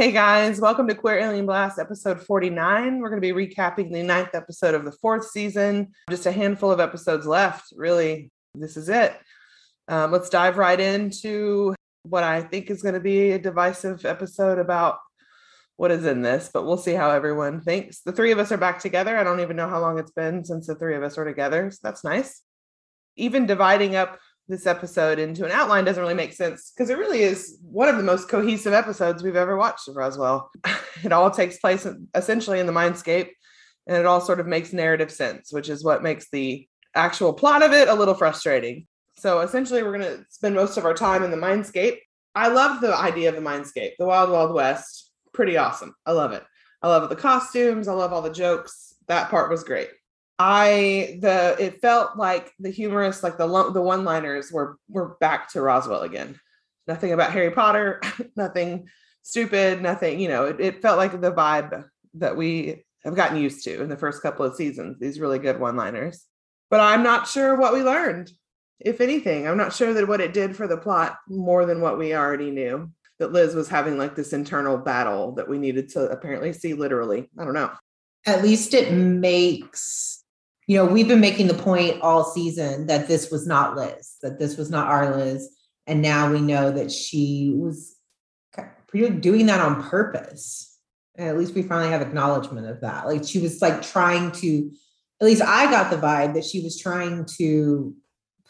Hey guys, welcome to Queer Alien Blast episode 49. We're going to be recapping the ninth episode of the fourth season. Just a handful of episodes left. Really, this is it. Um, let's dive right into what I think is going to be a divisive episode about what is in this, but we'll see how everyone thinks. The three of us are back together. I don't even know how long it's been since the three of us were together. So that's nice. Even dividing up this episode into an outline doesn't really make sense because it really is one of the most cohesive episodes we've ever watched of Roswell. It all takes place essentially in the mindscape and it all sort of makes narrative sense, which is what makes the actual plot of it a little frustrating. So essentially, we're going to spend most of our time in the mindscape. I love the idea of the mindscape, the Wild Wild West. Pretty awesome. I love it. I love the costumes. I love all the jokes. That part was great. I the it felt like the humorous like the the one liners were were back to Roswell again. Nothing about Harry Potter, nothing stupid, nothing. You know, it, it felt like the vibe that we have gotten used to in the first couple of seasons. These really good one liners, but I'm not sure what we learned, if anything. I'm not sure that what it did for the plot more than what we already knew. That Liz was having like this internal battle that we needed to apparently see literally. I don't know. At least it makes you know, we've been making the point all season that this was not Liz, that this was not our Liz. And now we know that she was doing that on purpose. And at least we finally have acknowledgement of that. Like she was like trying to, at least I got the vibe that she was trying to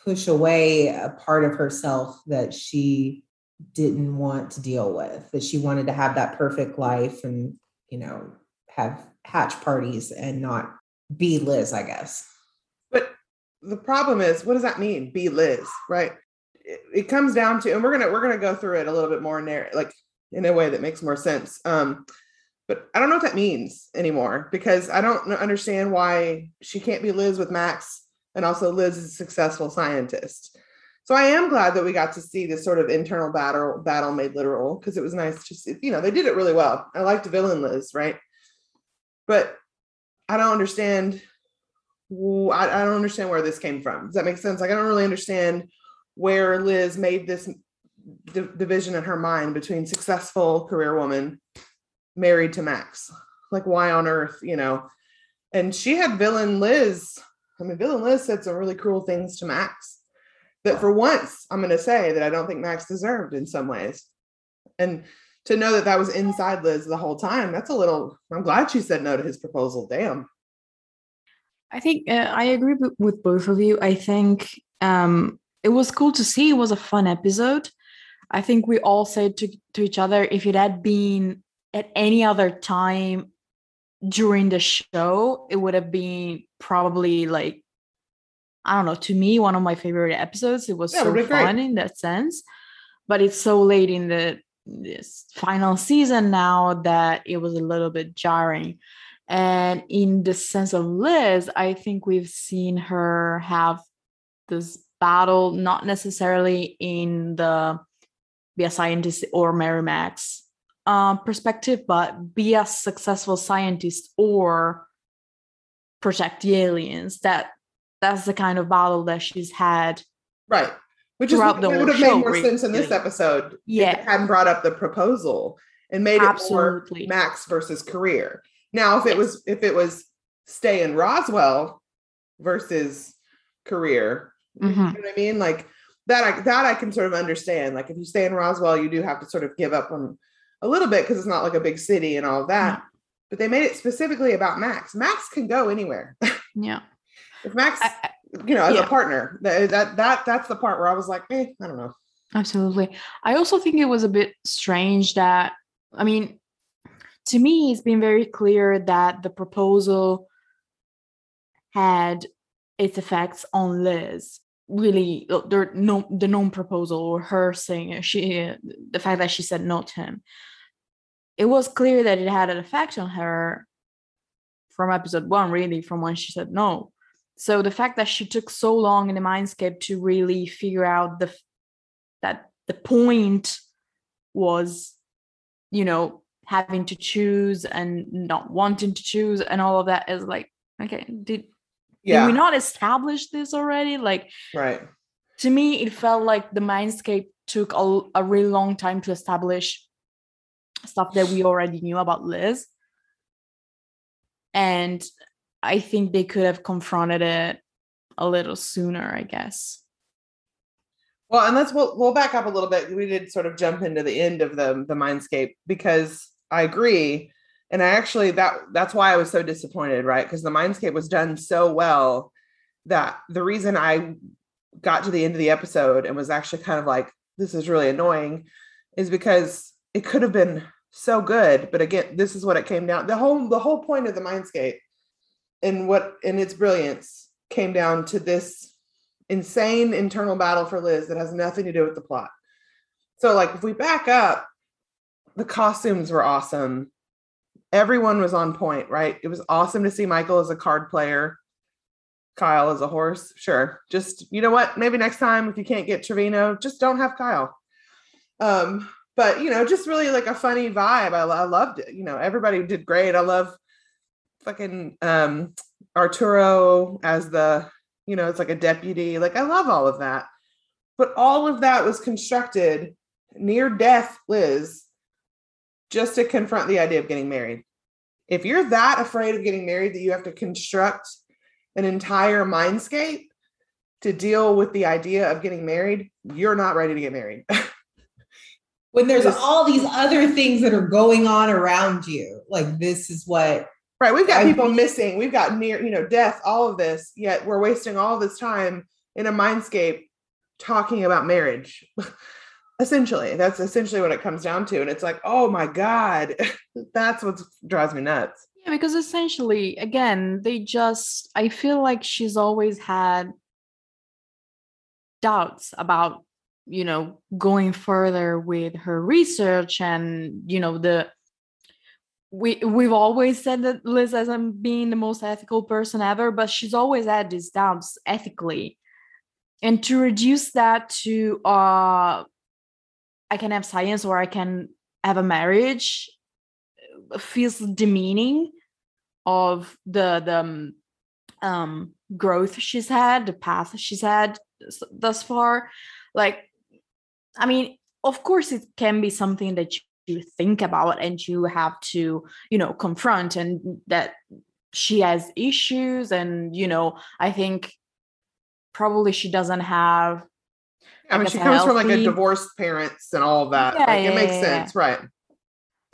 push away a part of herself that she didn't want to deal with, that she wanted to have that perfect life and, you know, have hatch parties and not be Liz, I guess. But the problem is, what does that mean? Be Liz, right? It, it comes down to, and we're gonna we're gonna go through it a little bit more in there, like in a way that makes more sense. Um, but I don't know what that means anymore because I don't understand why she can't be Liz with Max and also Liz is a successful scientist. So I am glad that we got to see this sort of internal battle battle made literal because it was nice to see, you know, they did it really well. I liked villain Liz, right? But I don't understand. I, I don't understand where this came from. Does that make sense? Like I don't really understand where Liz made this d- division in her mind between successful career woman married to Max. Like why on earth, you know? And she had villain Liz. I mean, villain Liz said some really cruel things to Max that for once I'm going to say that I don't think Max deserved in some ways. And to know that that was inside Liz the whole time, that's a little, I'm glad she said no to his proposal. Damn. I think uh, I agree with both of you. I think um, it was cool to see. It was a fun episode. I think we all said to, to each other if it had been at any other time during the show, it would have been probably like, I don't know, to me, one of my favorite episodes. It was yeah, so fun great. in that sense. But it's so late in the this final season now that it was a little bit jarring. And in the sense of Liz, I think we've seen her have this battle, not necessarily in the be a scientist or marry Max uh, perspective, but be a successful scientist or protect the aliens. That that's the kind of battle that she's had. Right which is what would have made more sense in this episode. Yeah, if hadn't brought up the proposal and made Absolutely. it more Max versus career. Now, if it was if it was stay in Roswell versus career, mm-hmm. you know what I mean? Like that, I that I can sort of understand. Like if you stay in Roswell, you do have to sort of give up on a little bit because it's not like a big city and all that. Yeah. But they made it specifically about Max. Max can go anywhere. Yeah. If Max I, you know, as yeah. a partner. That, that that that's the part where I was like, eh, I don't know. Absolutely. I also think it was a bit strange that I mean, to me, it's been very clear that the proposal had its effects on Liz. Really, uh, there no the non-proposal or her saying she the fact that she said no to him. it was clear that it had an effect on her from episode one, really, from when she said no. So the fact that she took so long in the mindscape to really figure out the that the point was, you know, having to choose and not wanting to choose and all of that is like, okay, did yeah. did we not establish this already? Like, right. To me, it felt like the mindscape took a, a really long time to establish stuff that we already knew about Liz. And I think they could have confronted it a little sooner, I guess. Well, and let's we'll, we'll back up a little bit. We did sort of jump into the end of the the mindscape because I agree, and I actually that that's why I was so disappointed, right? Because the mindscape was done so well that the reason I got to the end of the episode and was actually kind of like, this is really annoying, is because it could have been so good, but again, this is what it came down. The whole the whole point of the mindscape and what in its brilliance came down to this insane internal battle for Liz that has nothing to do with the plot. So, like, if we back up, the costumes were awesome. Everyone was on point, right? It was awesome to see Michael as a card player, Kyle as a horse. Sure. Just, you know what? Maybe next time, if you can't get Trevino, just don't have Kyle. Um, but you know, just really like a funny vibe. I, I loved it. You know, everybody did great. I love fucking um Arturo as the, you know, it's like a deputy. Like I love all of that. But all of that was constructed near death Liz just to confront the idea of getting married. If you're that afraid of getting married that you have to construct an entire mindscape to deal with the idea of getting married, you're not ready to get married. when there's all these other things that are going on around you, like this is what Right. We've got people missing. We've got near, you know, death, all of this, yet we're wasting all this time in a mindscape talking about marriage. essentially, that's essentially what it comes down to. And it's like, oh my God, that's what drives me nuts. Yeah, because essentially, again, they just, I feel like she's always had doubts about, you know, going further with her research and, you know, the, we we've always said that Liz isn't being the most ethical person ever, but she's always had these doubts ethically. And to reduce that to uh I can have science or I can have a marriage feels demeaning of the the um, um growth she's had, the path she's had thus far. Like I mean, of course it can be something that to think about and you have to you know confront and that she has issues and you know i think probably she doesn't have i mean she comes healthy... from like a divorced parents and all that yeah, like, yeah, it makes yeah, sense right.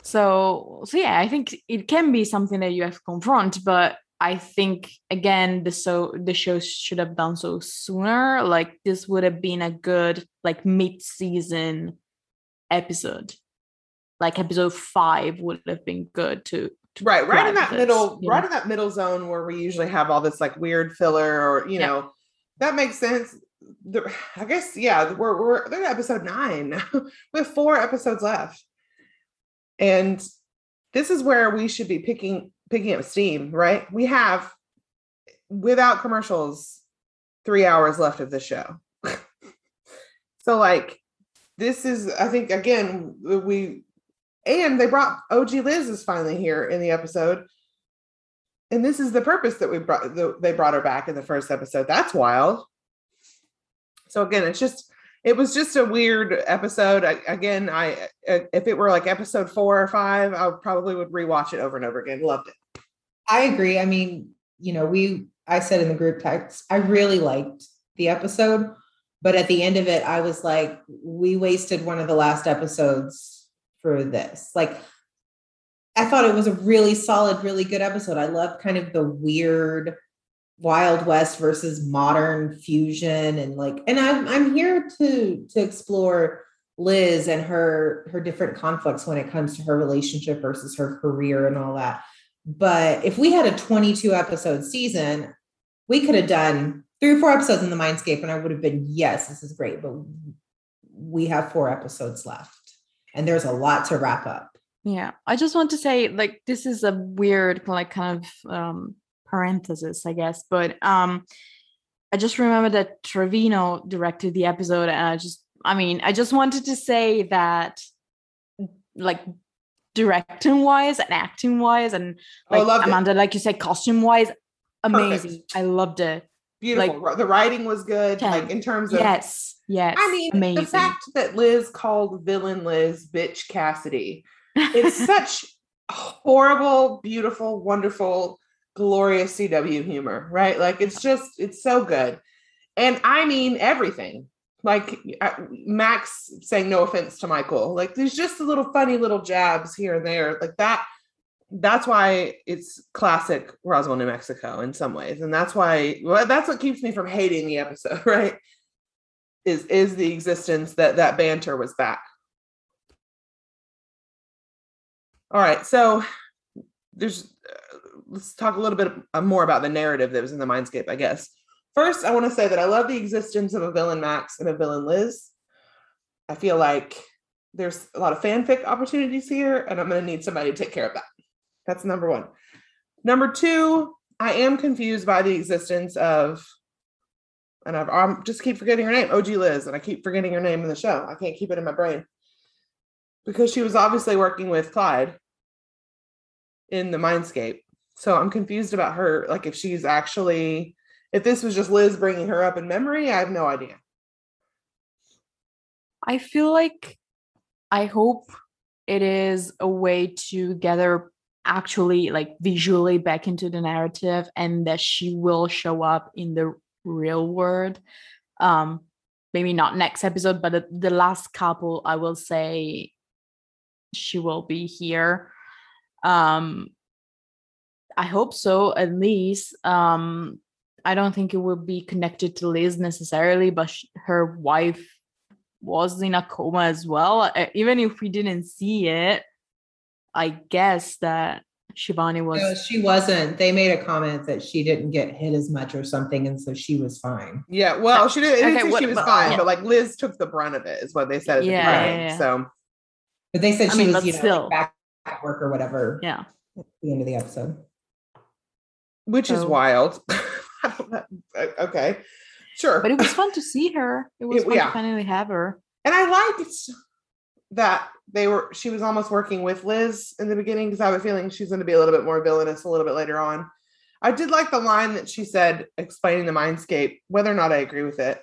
So so yeah i think it can be something that you have to confront but i think again the so the show should have done so sooner like this would have been a good like mid-season episode like episode five would have been good to, to right right in that this, middle right know? in that middle zone where we usually have all this like weird filler or you yeah. know that makes sense. The, i guess yeah we're we're they're episode nine. We have four episodes left. And this is where we should be picking picking up steam right? We have without commercials three hours left of the show. So like this is i think again we and they brought OG Liz is finally here in the episode. And this is the purpose that we brought the, they brought her back in the first episode. That's wild. So again, it's just it was just a weird episode. I, again, I uh, if it were like episode four or five, I probably would rewatch it over and over again. Loved it. I agree. I mean, you know, we I said in the group text, I really liked the episode, but at the end of it, I was like, we wasted one of the last episodes for this. Like, I thought it was a really solid, really good episode. I love kind of the weird Wild West versus modern fusion and like, and I'm I'm here to to explore Liz and her her different conflicts when it comes to her relationship versus her career and all that. But if we had a 22 episode season, we could have done three or four episodes in the Mindscape, and I would have been, yes, this is great. But we have four episodes left and there's a lot to wrap up. Yeah, I just want to say like this is a weird like kind of um parenthesis, I guess, but um I just remember that Trevino directed the episode and I just I mean, I just wanted to say that like directing wise and acting wise and Oh, like it. Amanda, like you said, costume wise, amazing. Perfect. I loved it. Beautiful. the writing was good. 10. Like in terms of Yes, yes. I mean, amazing. the fact that Liz called villain Liz bitch Cassidy, it's such horrible, beautiful, wonderful, glorious CW humor, right? Like it's just, it's so good. And I mean everything. Like Max saying no offense to Michael. Like there's just a little funny little jabs here and there. Like that. That's why it's classic Roswell, New Mexico in some ways. And that's why well, that's what keeps me from hating the episode, right? is is the existence that that banter was back. All right, so there's uh, let's talk a little bit more about the narrative that was in the Mindscape, I guess. First, I want to say that I love the existence of a villain Max and a villain Liz. I feel like there's a lot of fanfic opportunities here, and I'm going to need somebody to take care of that. That's number one. Number two, I am confused by the existence of and I've, I'm just keep forgetting her name, OG Liz, and I keep forgetting her name in the show. I can't keep it in my brain because she was obviously working with Clyde in the Mindscape. So I'm confused about her. Like if she's actually, if this was just Liz bringing her up in memory, I have no idea. I feel like I hope it is a way to gather actually like visually back into the narrative and that she will show up in the real world. Um maybe not next episode, but the, the last couple I will say she will be here. Um I hope so at least. Um I don't think it will be connected to Liz necessarily, but sh- her wife was in a coma as well. Even if we didn't see it, I guess that Shivani was. No, she wasn't. They made a comment that she didn't get hit as much or something, and so she was fine. Yeah, well, she didn't, Okay, say what- she was but- fine, yeah. but like Liz took the brunt of it, is what they said at the Yeah, beginning. yeah, yeah. So, But they said I she mean, was, you know, still. back at work or whatever yeah. at the end of the episode. which is wild. I don't know. Uh, Okay, sure. But it was fun to see her. It was It- fun yeah. to finally have her. and I liked that they were she was almost working with Liz in the beginning because I have a feeling she's going to be a little bit more villainous a little bit later on. I did like the line that she said explaining the mindscape, whether or not I agree with it,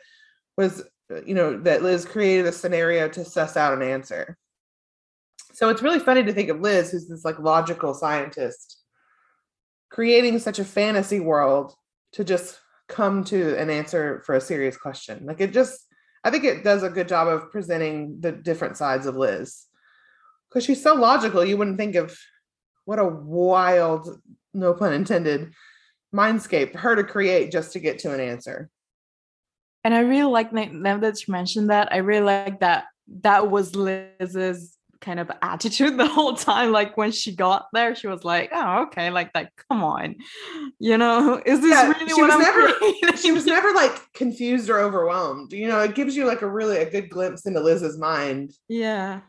was uh, you know that Liz created a scenario to suss out an answer. So it's really funny to think of Liz, who's this like logical scientist, creating such a fantasy world to just come to an answer for a serious question. Like it just I think it does a good job of presenting the different sides of Liz. Because she's so logical, you wouldn't think of what a wild, no pun intended, mindscape for her to create just to get to an answer. And I really like now that you mentioned that, I really like that that was Liz's kind of attitude the whole time. Like when she got there, she was like, Oh, okay, like that, come on. You know, is this Yeah, really she what was I'm never- creating? She was never like confused or overwhelmed. You know, it gives you like a really a good glimpse into Liz's mind. yeah.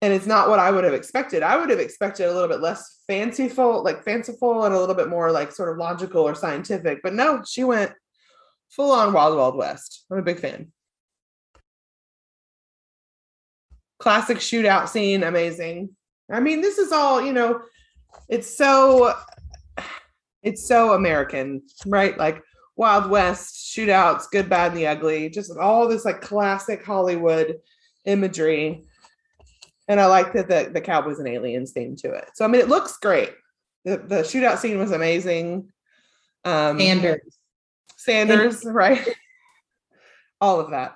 And it's not what I would have expected. I would have expected a little bit less fanciful, like fanciful and a little bit more like sort of logical or scientific. But no, she went full on Wild Wild West. I'm a big fan. Classic shootout scene, amazing. I mean, this is all, you know, it's so it's so American, right? Like Wild West, shootouts, good, bad, and the ugly, just all this like classic Hollywood imagery. And I like that the, the Cowboys and Aliens theme to it. So I mean it looks great. The the shootout scene was amazing. Um Sanders. Sanders, right? All of that.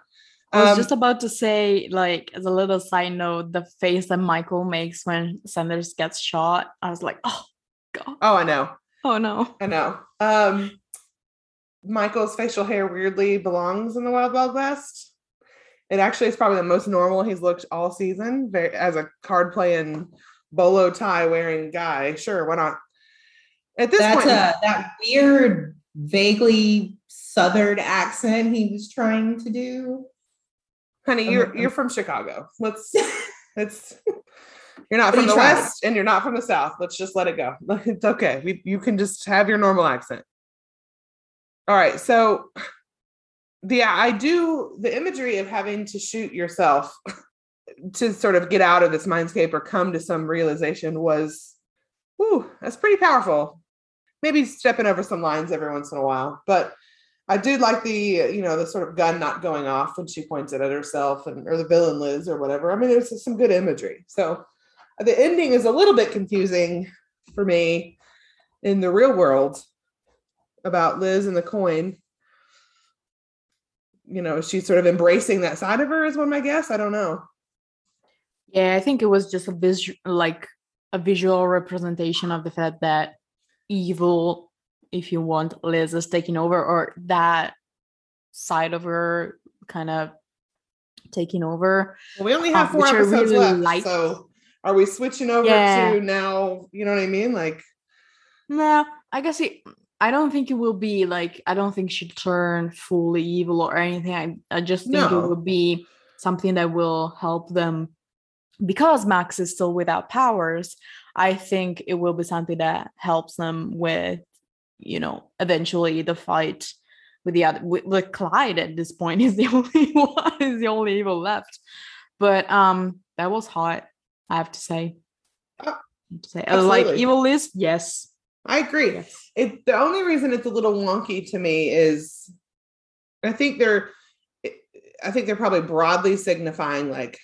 I was Um, just about to say, like, as a little side note, the face that Michael makes when Sanders gets shot, I was like, oh, God. oh, I know. Oh, no. I know. Um Michael's facial hair weirdly belongs in the Wild Wild West. It actually is probably the most normal he's looked all season very, as a card playing bolo tie wearing guy. Sure, why not? At this That's point, a that weird, vaguely southern accent he was trying to do. honey, you're um, you're from Chicago. Let's let's You're not from the tried. west and you're not from the south. Let's just let it go. It's okay. We, you can just have your normal accent. All right. So, the I do the imagery of having to shoot yourself to sort of get out of this mindscape or come to some realization was, whew, that's pretty powerful. Maybe stepping over some lines every once in a while, but I do like the you know the sort of gun not going off when she points it at herself and or the villain Liz or whatever. I mean, there's some good imagery. So uh, the ending is a little bit confusing for me in the real world about Liz and the coin. You know, she's sort of embracing that side of her is one my guess. I don't know. Yeah, I think it was just a visual, like a visual representation of the fact that evil, if you want, Liz is taking over, or that side of her kind of taking over. Well, we only have Um, four episodes really left. like. So are we switching over Yeah. to now? You know what I mean? Like, Nah, I guess it. I don't think it will be like. I don't think she'll turn fully evil or anything. I, I just think No. it will be something that will help them because Max is still without powers. I think it will be something that helps them with, you know, eventually the fight with the other with, with Clyde. At this point, is the only one is the only evil left. But um, that was hot. I have to say. Uh, I have to say, Uh, like evil Liz, yes. I agree. Yes. it the only reason it's a little wonky to me is I think they're I think they're probably broadly signifying like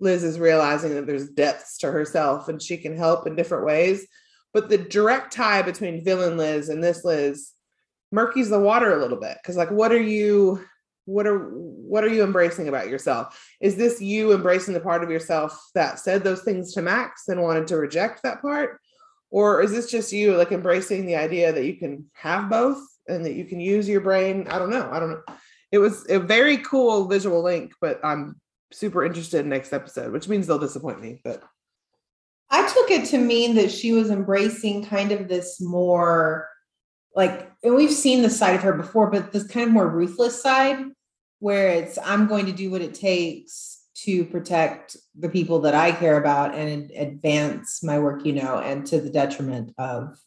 Liz is realizing that there's depths to herself and she can help in different ways. But the direct tie between villain Liz and this Liz murkies the water a little bit. Cause like what are you what are what are you embracing about yourself? Is this you embracing the part of yourself that said those things to Max and wanted to reject that part? Or is this just you like embracing the idea that you can have both and that you can use your brain? I don't know i don't know. It was a very cool visual link but i'm super interested in next episode which means they'll disappoint me but. I took it to mean that she was embracing kind of this more like, and we've seen the side of her before, but this kind of more ruthless side where it's, I'm going to do what it takes to protect the people that I care about and advance my work, you know, and to the detriment of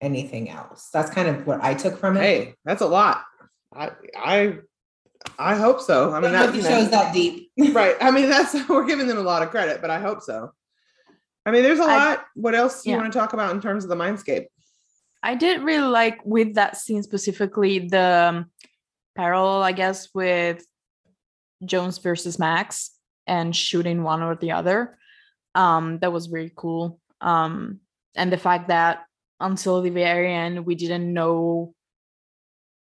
anything else. That's kind of what I took from it. hey that's a lot. I i i hope so. I I mean that you the know, show's that deep. right. I mean that's we're giving them a lot of credit but i hope so. I mean there's a lot. What else do you want to talk about in terms of the mindscape? I did really like with that scene specifically the um, parallel, I guess, with Jones versus Max and shooting one or the other. Um, that was very cool. Um, and the fact that until the very end, we didn't know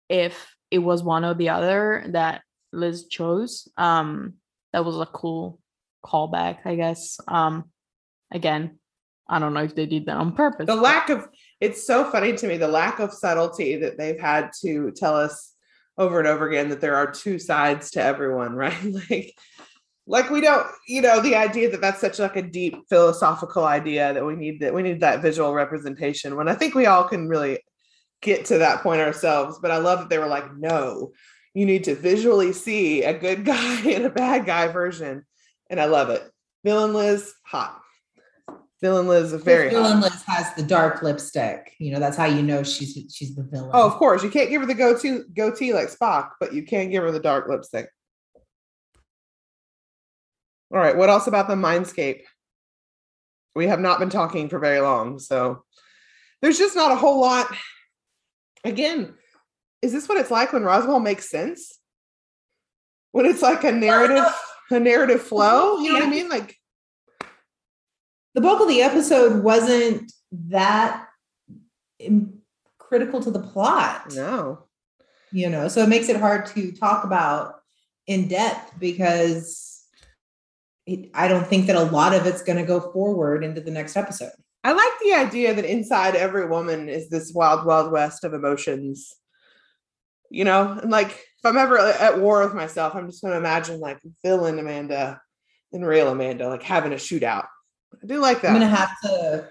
if it was one or the other that Liz chose. Um, that was a cool callback, I guess. Um, again, I don't know if they did that on purpose. the lack of it's so funny to me the lack of subtlety that they've had to tell us over and over again that there are two sides to everyone right like like we don't you know the idea that that's such like a deep philosophical idea that we need that we need that visual representation when i think we all can really get to that point ourselves but i love that they were like no you need to visually see a good guy and a bad guy version and i love it villain liz hot villain liz is very hot. Liz has the dark lipstick. You know, that's how you know she's she's the villain. Oh, of course. You can't give her the goatee goatee like Spock, but you can give her the dark lipstick. All right. What else about the mindscape? We have not been talking for very long, so there's just not a whole lot. Again, is this what it's like when Roswell makes sense? When it's like a narrative, a narrative flow. You know what I mean? Like, the bulk of the episode wasn't that critical to the plot. no. You know, so it makes it hard to talk about in depth because I don't think that a lot of it's going to go forward into the next episode. I like the idea that inside every woman is this wild, wild west of emotions. You know, and like if I'm ever at war with myself, I'm just going to imagine like villain Amanda and real Amanda like having a shootout. I do like that. I'm going to have to.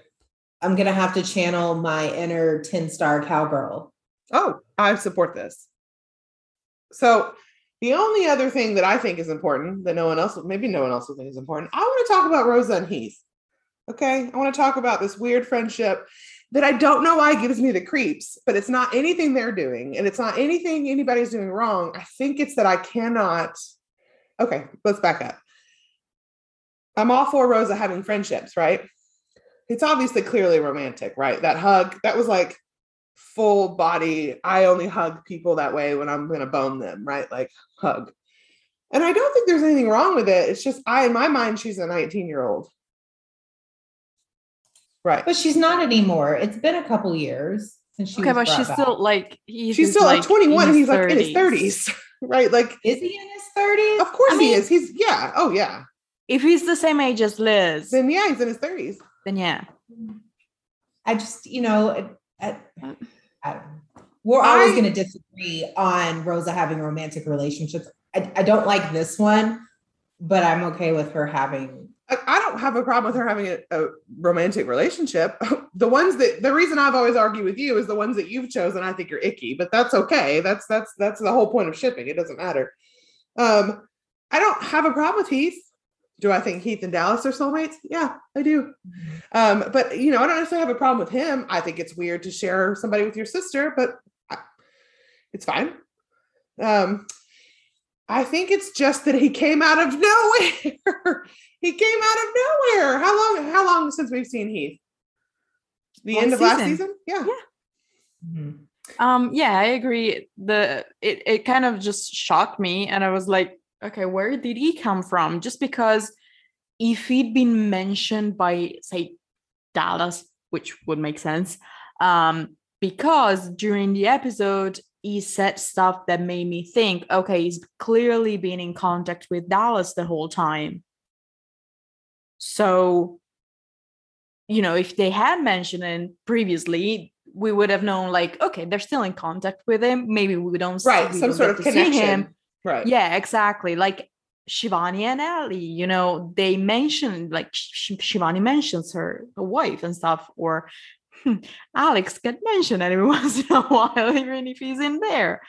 I'm gonna have to channel my inner 10 star cowgirl. Oh, I support this. So the only other thing that I think is important that no one else, maybe no one else will think is important, I want to talk about Rosa and Heath. Okay. I want to talk about this weird friendship that I don't know why gives me the creeps, but it's not anything they're doing and it's not anything anybody's doing wrong. I think it's that I cannot. Okay, let's back up. I'm all for Rosa having friendships, right? It's obviously clearly romantic, right? That hug, that was like full body. I only hug people that way when I'm going to bone them, right? Like hug. And I don't think there's anything wrong with it. It's just I, in my mind, she's a 19 year old. Right. But she's not anymore. It's been a couple years since she. Okay, was but she's brought still like he's she's still like like 21 and his he's like in his 30s, right? Like, Is he in his thirties? of course I he mean- is. He's, yeah. Oh, yeah. If he's the same age as Liz, then, Then, yeah, he's in his 30s. Then yeah. I just, you know, I, I, I- we're always going to disagree on Rosa having romantic relationships. I, I don't like this one, but I'm okay with her having. I, I don't have a problem with her having a, a romantic relationship. The ones that the reason I've always argued with you is the ones that you've chosen. I think you're icky, but that's okay. That's that's that's the whole point of shipping. It doesn't matter. Um, I don't have a problem with Heath. Do I think Heath and Dallas are soulmates? Yeah, I do. Um, but you know, I don't necessarily have a problem with him. I think it's weird to share somebody with your sister, but I, it's fine. Um, I think it's just that he came out of nowhere. he came out of nowhere. How long? How long since we've seen Heath? The Last end of last season. season? Yeah. Mhm. Um, yeah, I agree. The it it kind of just shocked me, and I was like, okay, where did he come from? Just because if he'd been mentioned by say Dallas, which would make sense, um, because during the episode he said stuff that made me think, okay, he's clearly been in contact with Dallas the whole time. So, you know, if they had mentioned it previously, we would have known, like, okay, they're still in contact with him. Maybe we don't, Right. Some sort of connection. Right. yeah, exactly. Like Shivani and Ali, you know, they mentioned like Sh- Shivani mentions her, wife and stuff, or hmm, Alex get mentioned every once in a while, even if he's in there.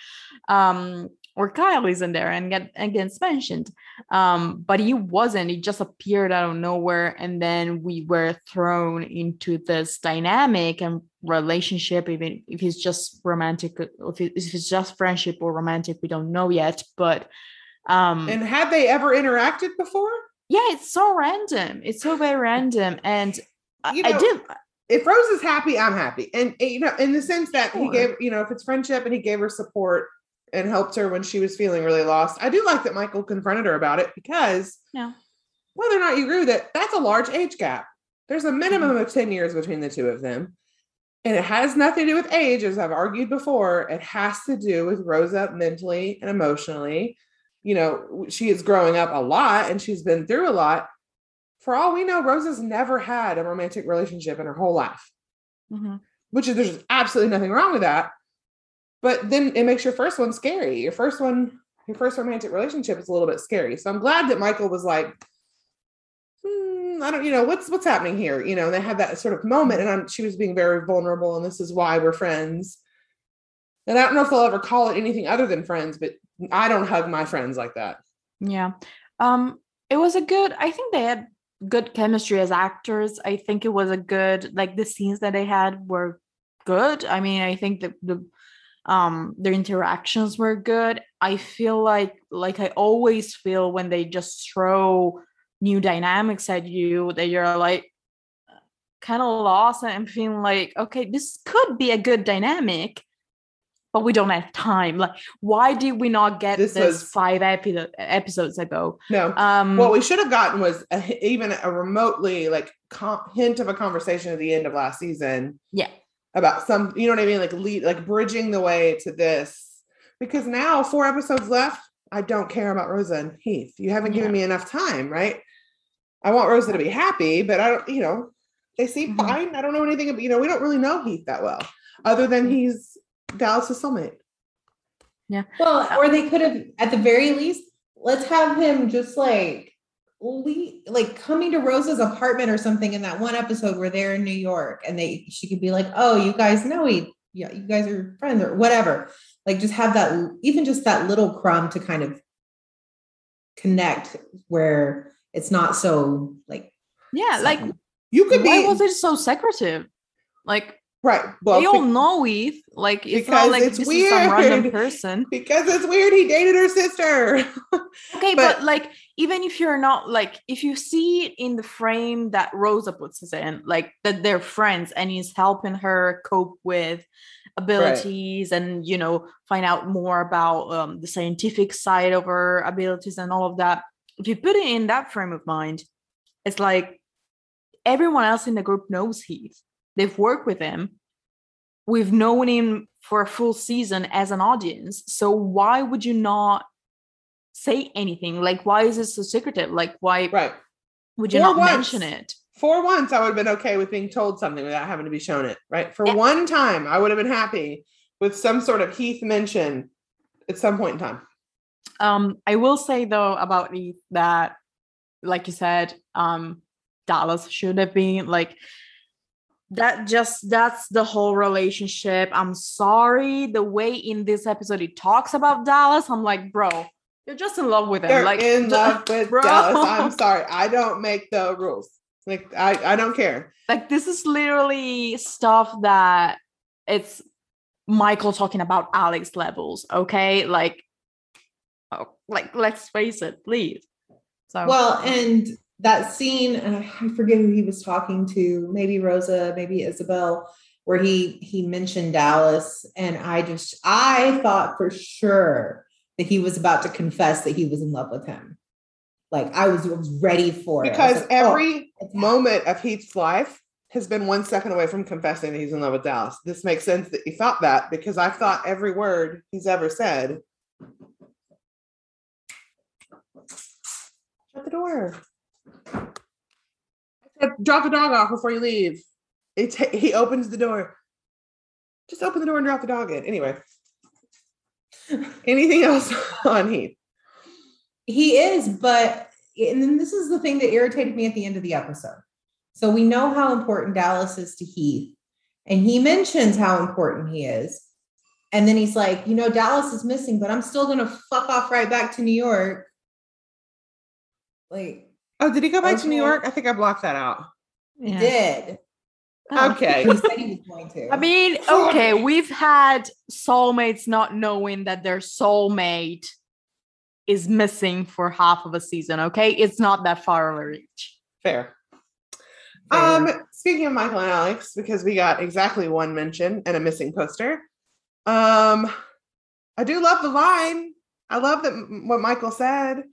Um, or Kyle is in there and get and gets mentioned. Um, but he wasn't, he just appeared out of nowhere, and then we were thrown into this dynamic and relationship, even if it's just romantic, if, it, if it's just friendship or romantic, we don't know yet. But um And had they ever interacted before? yeah it's so random it's so very random and I, You I did If Rose is happy, I'm happy. And you know, in the sense that he gave, you know, if it's friendship and he gave her support and helped her when she was feeling really lost. I do like that Michael confronted her about it because whether or not you agree with it, that's a large age gap. There's a minimum of 10 years between the two of them. And it has nothing to do with age, as I've argued before. It has to do with Rosa mentally and emotionally. You know, she is growing up a lot and she's been through a lot. For all we know, Rosa's never had a romantic relationship in her whole life, Mhm. which is there's absolutely nothing wrong with that. But then it makes your first one scary. Your first one, your first romantic relationship is a little bit scary. So I'm glad that Michael was like, hmm, I don't, you know, what's what's happening here? You know, they had that sort of moment, and I'm, she was being very vulnerable, and this is why we're friends. And I don't know if they'll ever call it anything other than friends, but I don't hug my friends like that. yeah um it was a good i think they had good chemistry as actors i think it was a good like the scenes that they had were good i mean i think the the um their interactions were good. I feel like like i always feel when they just throw new dynamics at you that you're like kind of lost and feeling like okay this could be a good dynamic but we don't have time. Like why did we not get This this, was- five epi- episodes ago? No, um what we should have gotten was a, even a remotely like com- hint of a conversation at the end of last season. Yeah about some, you know what I mean, like lead, like bridging the way to this. Because now four episodes left, I don't care about Rosa and Heath. You haven't given Yeah. me enough time, right? I want Rosa to be happy, but I don't, you know, they seem Mhm. fine. I don't know anything, about, you know, we don't really know Heath that well, other than he's Dallas's soulmate. Yeah. Well, or they could have, at the very least, let's have him just like, le- like coming to Rosa's apartment or something in that one episode where they're in New York, and they she could be like, "Oh, you guys know he, yeah, you guys are friends or whatever." Like, just have that, even just that little crumb to kind of connect, where it's not so like yeah like. You could Why be was it so secretive? Like right. Well, they all know Eve. Like it's not like it's this is some random person. because it's weird. He dated her sister. Okay, But- but, like even if you're not like if you see it in the frame that Rosa puts us in, like that they're friends and he's helping her cope with abilities and you know find out more about um, the scientific side of her abilities and all of that. If you put it in that frame of mind, it's like everyone else in the group knows Heath. They've worked with him. We've known him for a full season as an audience. So why would you not say anything? Like, why is it so secretive? Like, why right. would you For not once. mention it? For once, I would have been okay with being told something without having to be shown it. Right. For Yeah. one time, I would have been happy with some sort of Heath mention at some point in time. Um, I will say though about Eve that, like you said, um, Dallas should have been like that. Just that's the whole relationship. I'm sorry the way in this episode he talks about Dallas. I'm like, bro, you're just in love with him. They're like in love with bro. Dallas. I'm sorry. I don't make the rules. Like I, I don't care. like this is literally stuff that it's Michael talking about Alex levels, okay? Like, oh, like let's face it, please. So Well, um, and that scene, and I forget who he was talking to, maybe Rosa, maybe Isobel, where he he mentioned Dallas, and I just I thought for sure that he was about to confess that he was in love with him. Like I was, I was ready for it. Because like, oh, every it's moment of Heath's life has been one second away from confessing that he's in love with Dallas. This makes sense that you thought that because I've thought every word he's ever said. Shut the door. Drop the dog off before you leave. It's he opens the door. Just open the door and drop the dog in. Anyway. Anything else on Heath? He is, but and then this is the thing that irritated me at the end of the episode. So we know how important Dallas is to Heath, and he mentions how important he is. And then he's like, you know, Dallas is missing, but I'm still gonna fuck off right back to New York. Like, Oh, did he go back to New York? I think I blocked that out. he yeah. did. Oh. Okay. He said he was going to. I mean, okay, we've had soulmates not knowing that their soulmate is missing for half of a season. Okay, it's not that far of a reach. Fair. Fair. Um, speaking of Michael and Alex, because we got exactly one mention and a missing poster. Um, I do love the line. I love that what Michael said.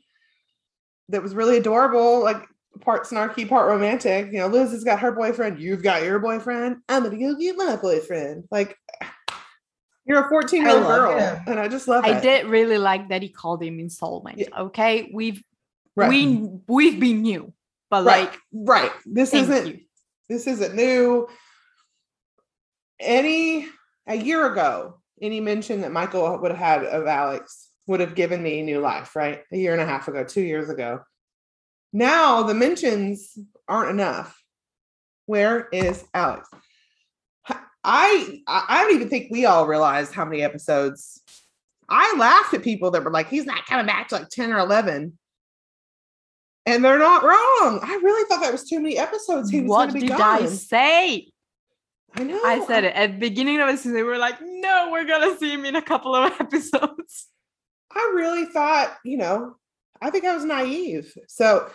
That was really adorable, like part snarky, part romantic. You know, Liz has got her boyfriend. You've got your boyfriend. I'm gonna go get my boyfriend. Like, you're a 14 year old girl, him. and I just love I it. did really like that he called him in soulmate. Yeah. Okay, we've Right. we we've been new, but right, like right. This isn't you. this isn't new. Any a year ago, any mention that Michael would have had of Alex would have given me new life, right? A year and a half ago, two years ago. Now the mentions aren't enough. Where is Alex? I I don't even think we all realized how many episodes. I laughed at people that were like, he's not coming back to like 10 or 11. And they're not wrong. I really thought that was too many episodes. He was What going to be did gone. I say? I know. I said it at the beginning of the season. We were like, no, we're gonna see him in a couple of episodes. I really thought, you know, I think I was naive. So,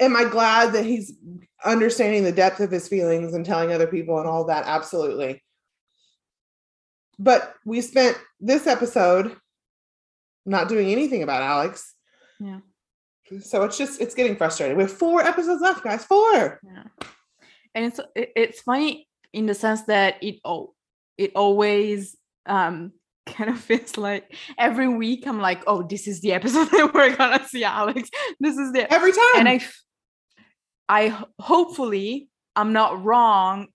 am I glad that he's understanding the depth of his feelings and telling other people and all that? Absolutely. But we spent this episode not doing anything about Alex. Yeah. So it's just it's getting frustrating. We have four episodes left, guys. Four. Yeah. And it's it's funny in the sense that it oh it always um kind of feels like every week I'm like, oh, this is the episode that we're gonna see Alex. This is the Every time. and I, I hopefully I'm not wrong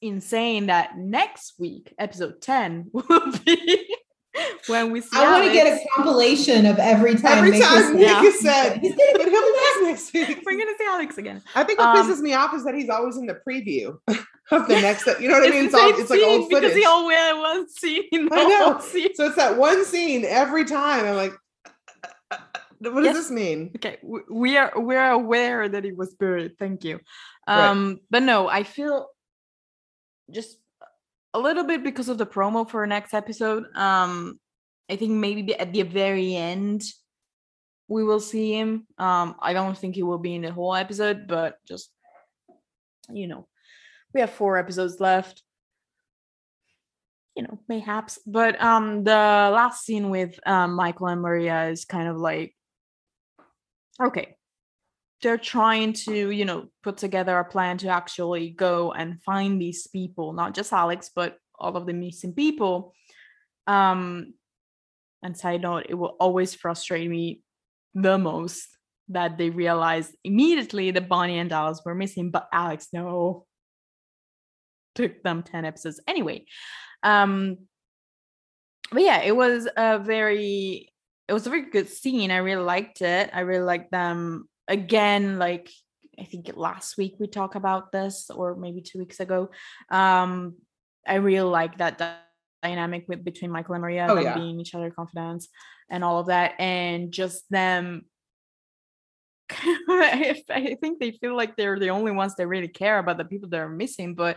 in saying that next week, episode 10, will be when we see I want to get a compilation of every time. Every Nick time said- Nick Yeah. has said, He's gonna but be he'll be back next week. We're gonna see Alex again. I think what Um, pisses me off is that he's always in the preview of the next. You know what I mean? It's It's, all, it's like scene old because footage. he only had one scene in the I know. whole season. So it's that one scene every time. I'm like, what does Yes. this mean? Okay, we are we are aware that he was buried. Thank you. Right. Um, but no, I feel just a little bit because of the promo for next episode. Um, I think maybe at the very end we will see him. Um, I don't think he will be in the whole episode, but just you know, we have four episodes left. You know, mayhaps. But um the last scene with um Michael and Maria is kind of like okay. They're trying to, you know, put together a plan to actually go and find these people, not just Alex, but all of the missing people. Um and side note, it will always frustrate me the most that they realized immediately that Bonnie and Dallas were missing, but Alex, no. Took them 10 episodes. Anyway. Um but yeah, it was a very it was a very good scene. I really liked it. I really liked them again, like I think last week we talked about this, or maybe two weeks ago. Um, I really like that dy- dynamic with between Michael and Maria, Oh, yeah. being each other confidants and all of that, and just them. I I think they feel like they're the only ones that really care about the people that are missing, but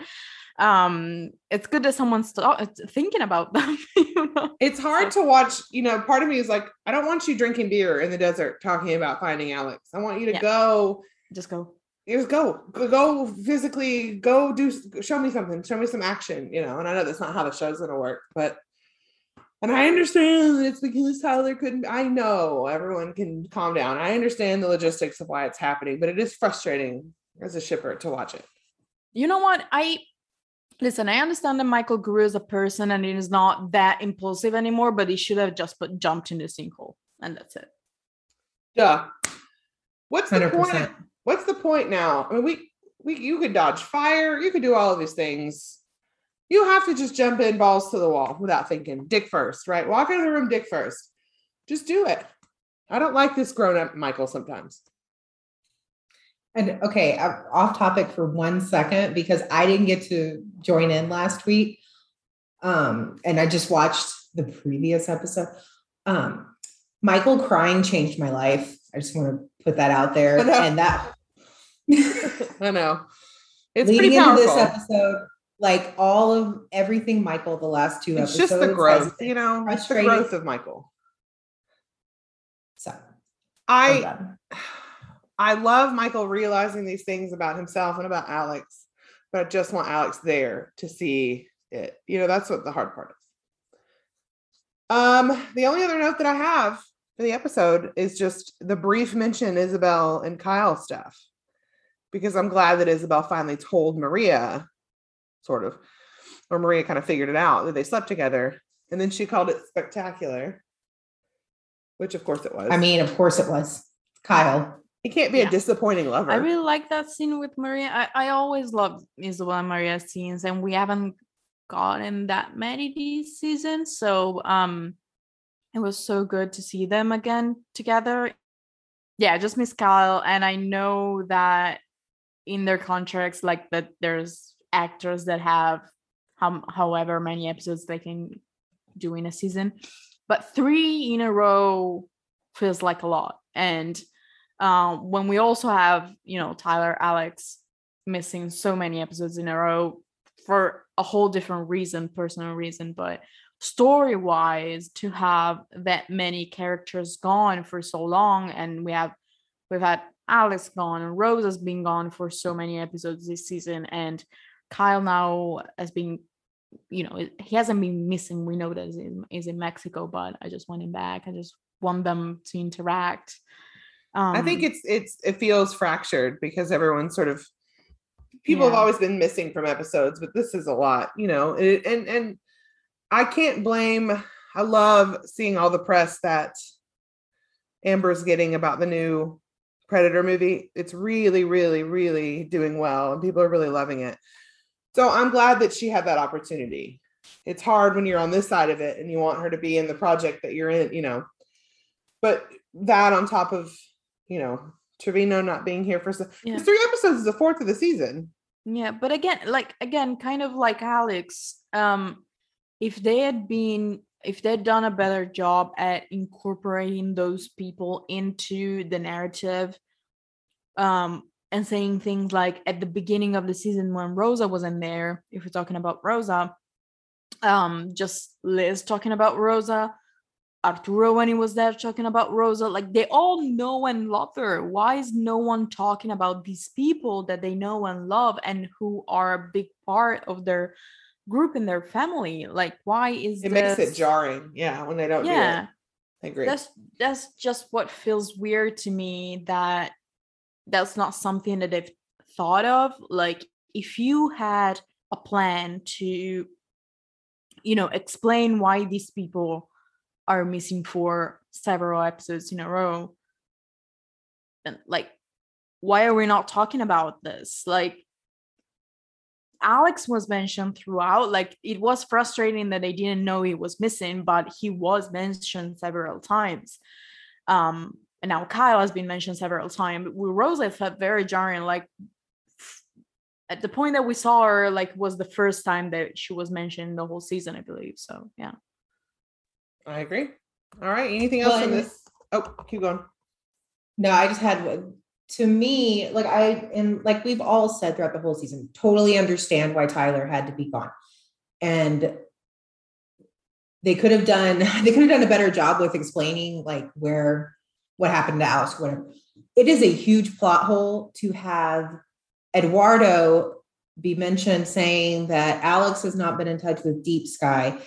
um, it's good that someone's th- thinking about them. You know? It's hard to watch, you know, part of me is like, I don't want you drinking beer in the desert talking about finding Alex. I want you to Yeah. go, Just go. just go, go, go physically, go do, show me something, show me some action, you know. And I know that's not how the show's gonna work, but and I understand that it's because Tyler couldn't. I know everyone can calm down. I understand the logistics of why it's happening, but it is frustrating as a shipper to watch it. you know what i listen i understand that michael grew as a person and he is not that impulsive anymore but he should have just put jumped in the sinkhole and that's it Duh. What's the Hundred point? What's the point now? I mean, we we you could dodge fire, you could do all of these things. You have to just jump in balls to the wall without thinking. Dick first, right? Walk into the room, dick first. Just do it. I don't like this grown up Michael sometimes. And okay, I'm off topic for one second because I didn't get to join in last week. Um, and I just watched the previous episode. Um, Michael crying changed my life. I just want to put that out there. And that I know. It's leading pretty into this episode, like all of everything Michael, the last two it's episodes. just the growth, you know, it's the growth of Michael. So I. I love Michael realizing these things about himself and about Alex, but I just want Alex there to see it. You know, that's what the hard part is. Um, the only other note that I have for the episode is just the brief mention Isobel and Kyle stuff. Because I'm glad that Isobel finally told Maria, sort of, or Maria kind of figured it out that they slept together. And then she called it spectacular, which of course it was. I mean, of course it was Kyle. he can't be Yeah. a disappointing lover. i really like that scene with maria i, I always love isobel and Maria scenes and we haven't gotten that many this season so um it was so good to see them again together yeah just miss kyle and i know that in their contracts like that there's actors that have how, however many episodes they can do in a season. But three in a row feels like a lot. And um, when we also have you know tyler alex missing so many episodes in a row for a whole different reason personal reason but story wise to have that many characters gone for so long and we have we've had alex gone and rose has been gone for so many episodes this season and kyle now has been you know he hasn't been missing we know that he's in, he's in mexico but i just want him back i just want them to interact um, I think it's it's it feels fractured because everyone's sort of people have always been missing from episodes, but this is a lot, you know. It, and and I can't blame. I love seeing all the press that Amber's getting about the new Predator movie. It's really, really, really doing well, and people are really loving it. So I'm glad that she had that opportunity. It's hard when you're on this side of it and you want her to be in the project that you're in, you know. But that on top of, you know, Trevino not being here for Yeah. three episodes is the fourth of the season. Yeah, but again, like again, kind of like Alex, um, if they had been if they'd done a better job at incorporating those people into the narrative, um, and saying things like at the beginning of the season when Rosa wasn't there, if we're talking about Rosa, um, just Liz talking about Rosa, Arturo when he was there talking about Rosa, like they all know and love her. Why is no one talking about these people that they know and love and who are a big part of their group and their family? Like, why is It this... makes it jarring, yeah, when they don't Yeah, do. I agree. that's that's just what feels weird to me that that's not something that they've thought of like if you had a plan to you know explain why these people are missing for several episodes in a row and like why are we not talking about this like Alex was mentioned throughout. Like it was frustrating that they didn't know he was missing, but he was mentioned several times. Um, and now Kyle has been mentioned several times. With rose it felt very jarring. Like at the point that we saw her, like was the first time that she was mentioned the whole season, I believe. So yeah. I agree. All right. Anything else Well, in this? Oh, keep going. No, I just had. To me, like I and like we've all said throughout the whole season, totally understand why Tyler had to be gone. And they could have done they could have done a better job with explaining like where what happened to Alice, whatever. It is a huge plot hole to have Eduardo be mentioned saying that Alex has not been in touch with Deep Sky.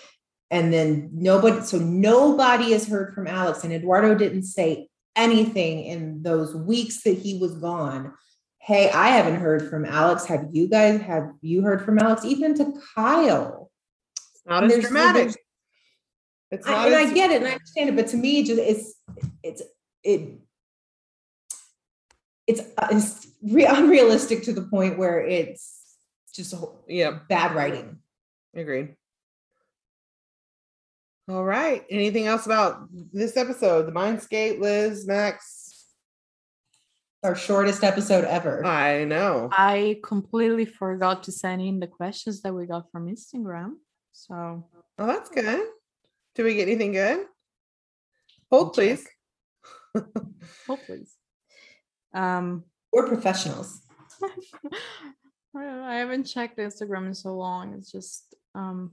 And then nobody, so nobody has heard from Alex, and Eduardo didn't say anything in those weeks that he was gone. Hey, I haven't heard from Alex. Have you guys have you heard from Alex? Even to Kyle. It's not as dramatic. It's I, and I get it and I understand it, but to me, just it's it's it it's, uh, it's re- unrealistic to the point where it's just a whole- yeah, bad writing. agreed. All right. Anything else about this episode? The Mindscape, Liz, Max. Our shortest episode ever. I know. I completely forgot to send in the questions that we got from Instagram. So Oh, that's good. Do we get anything good? Hold, please. Hold please. Um We're professionals. I haven't checked Instagram in so long. It's just um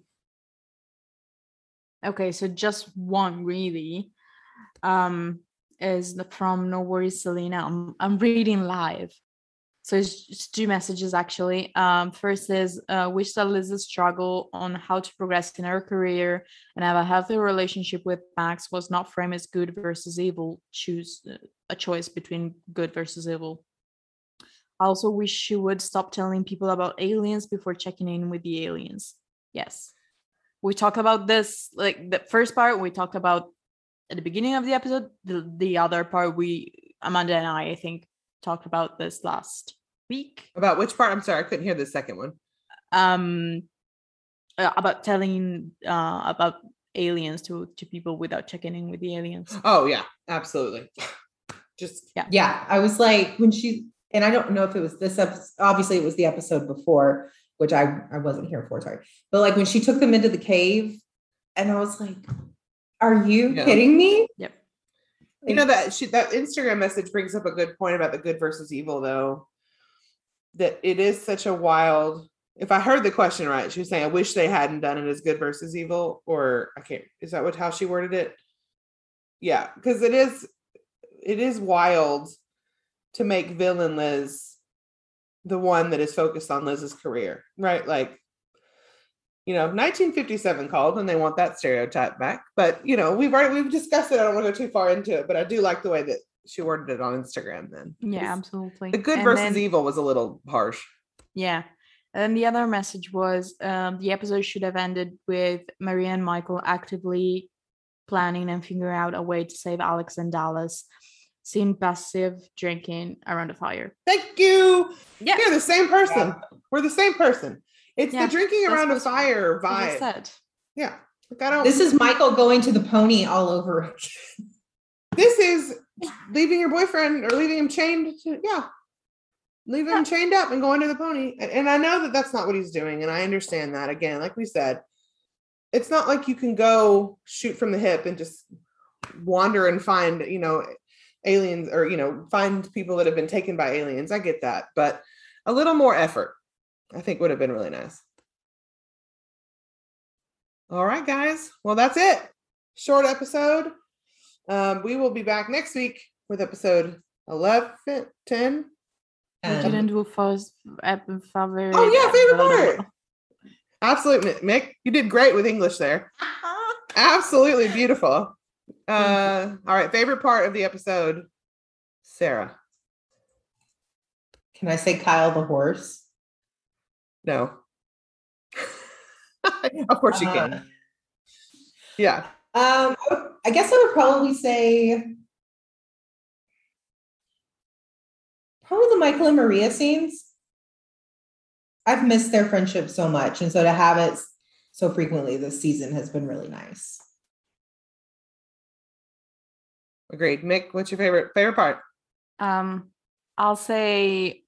okay, so just one really. Um is the, from No Worries Selena. I'm I'm reading live. So it's two messages actually. Um, first is uh, wish that Liz's struggle on how to progress in her career and have a healthy relationship with Max was not framed as good versus evil. Choose uh, a choice between good versus evil. I also wish she would stop telling people about aliens before checking in with the aliens. Yes. We talked about this, like the first part we talked about at the beginning of the episode. The, the other part we, Amanda and I, I think, talked about this last week. About which part? I'm sorry, I couldn't hear the second one. Um, uh, about telling uh, about aliens to, to people without checking in with the aliens. Oh, yeah, absolutely. Just Yeah, yeah. I was like when she and I don't know if it was this episode. Obviously, it was the episode before, which I I wasn't here for. Sorry, but like when she took them into the cave, and I was like, "Are you kidding me?" Yep. you know that she that Instagram message brings up a good point about the good versus evil though. That it is such a wild if I heard the question right, she was saying, I wish they hadn't done it as good versus evil, or I can't is that what how she worded it? Yeah, because it is it is wild to make villain Liz the one that is focused on Liz's career, right? Like you know, 1957 called and they want that stereotype back. But you know, we've already we've discussed it. I don't want to go too far into it, but I do like the way that she worded it on Instagram then. Yeah, absolutely. The good And versus then- evil was a little harsh. Yeah. And the other message was um, the episode should have ended with Maria and Michael actively planning and figuring out a way to save Alex and Dallas, seen passive drinking around a fire. Thank you. Yeah. You're the same person. We're the same person. It's Yeah, the drinking around a fire vibe. said. Yeah. Like I don't This is Michael going to the pony all over. this is leaving your boyfriend or leaving him chained to yeah leaving him chained up and going to the pony and, and i know that that's not what he's doing and i understand that again like we said it's not like you can go shoot from the hip and just wander and find you know aliens or you know find people that have been taken by aliens. I get that, but a little more effort, I think, would have been really nice. All right, guys. Well, that's it. Short episode. Um, we will be back next week with episode 11, 10. We didn't do first ep- favorite. Oh, yeah, favorite part. Absolutely, Mick. You did great with English there. Absolutely beautiful. Uh, all right, favorite part of the episode, Sarah. Can I say Kyle the horse? No. of course you can. Uh, Yeah. Um, I guess I would probably say probably the Michael and Maria scenes. I've missed their friendship so much, and so to have it so frequently this season has been really nice. Agreed. Mick, what's your favorite favorite part? Um, I'll say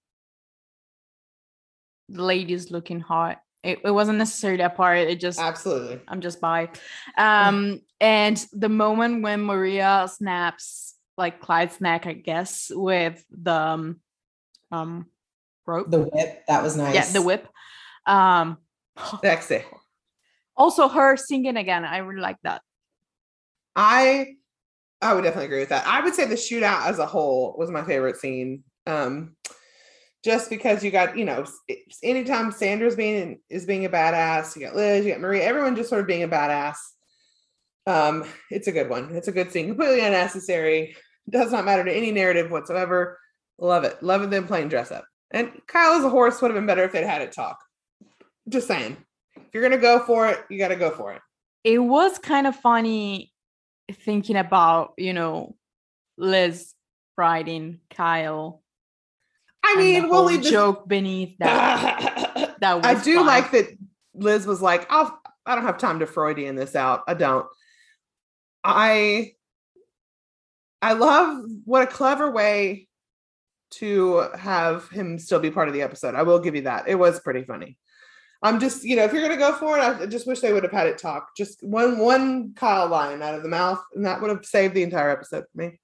the ladies looking hot. It, it wasn't necessarily that part. It just Absolutely. I'm just by. Um, and the moment when Maria snaps like Clyde's neck, I guess, with the um, um rope. The whip, that was nice. yeah, the whip. Um Sexy. also her singing again. I really like that. I I would definitely agree with that. I would say the shootout as a whole was my favorite scene. Um just because you got, you know, anytime Sandra's being is being a badass, you got Liz, you got Maria, everyone just sort of being a badass. Um, it's a good one. It's a good scene, completely unnecessary. Does not matter to any narrative whatsoever. Love it. Loving them playing dress up. And Kyle as a horse would have been better if they'd had it talk. Just saying. If you're gonna go for it, you gotta go for it. It was kind of funny thinking about, you know, Liz riding Kyle. I mean, we'll leave this joke beneath that. that was I do fun. like that Liz was like, I'll I don't have time to Freudian this out. I don't. I I love what a clever way to have him still be part of the episode. I will give you that. It was pretty funny. I'm just, you know, if you're gonna go for it, I just wish they would have had it talk. Just one one Kyle line out of the mouth, and that would have saved the entire episode for me.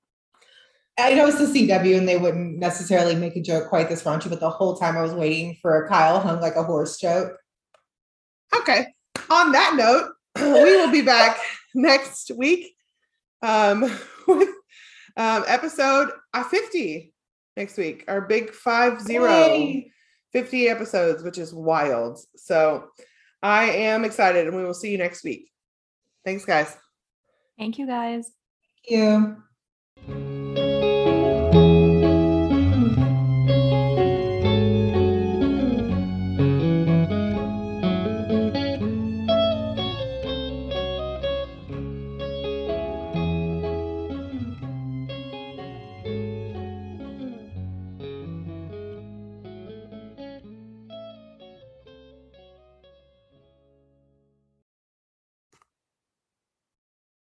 I know it's the CW and they wouldn't necessarily make a joke quite this raunchy, but the whole time I was waiting for a Kyle hung like a horse joke. Okay. On that note, we will be back next week um, with um, episode uh, 50 next week. Our big five zero Yay. 50 episodes, which is wild. So I am excited and we will see you next week. Thanks, guys. Thank you guys. Thank you.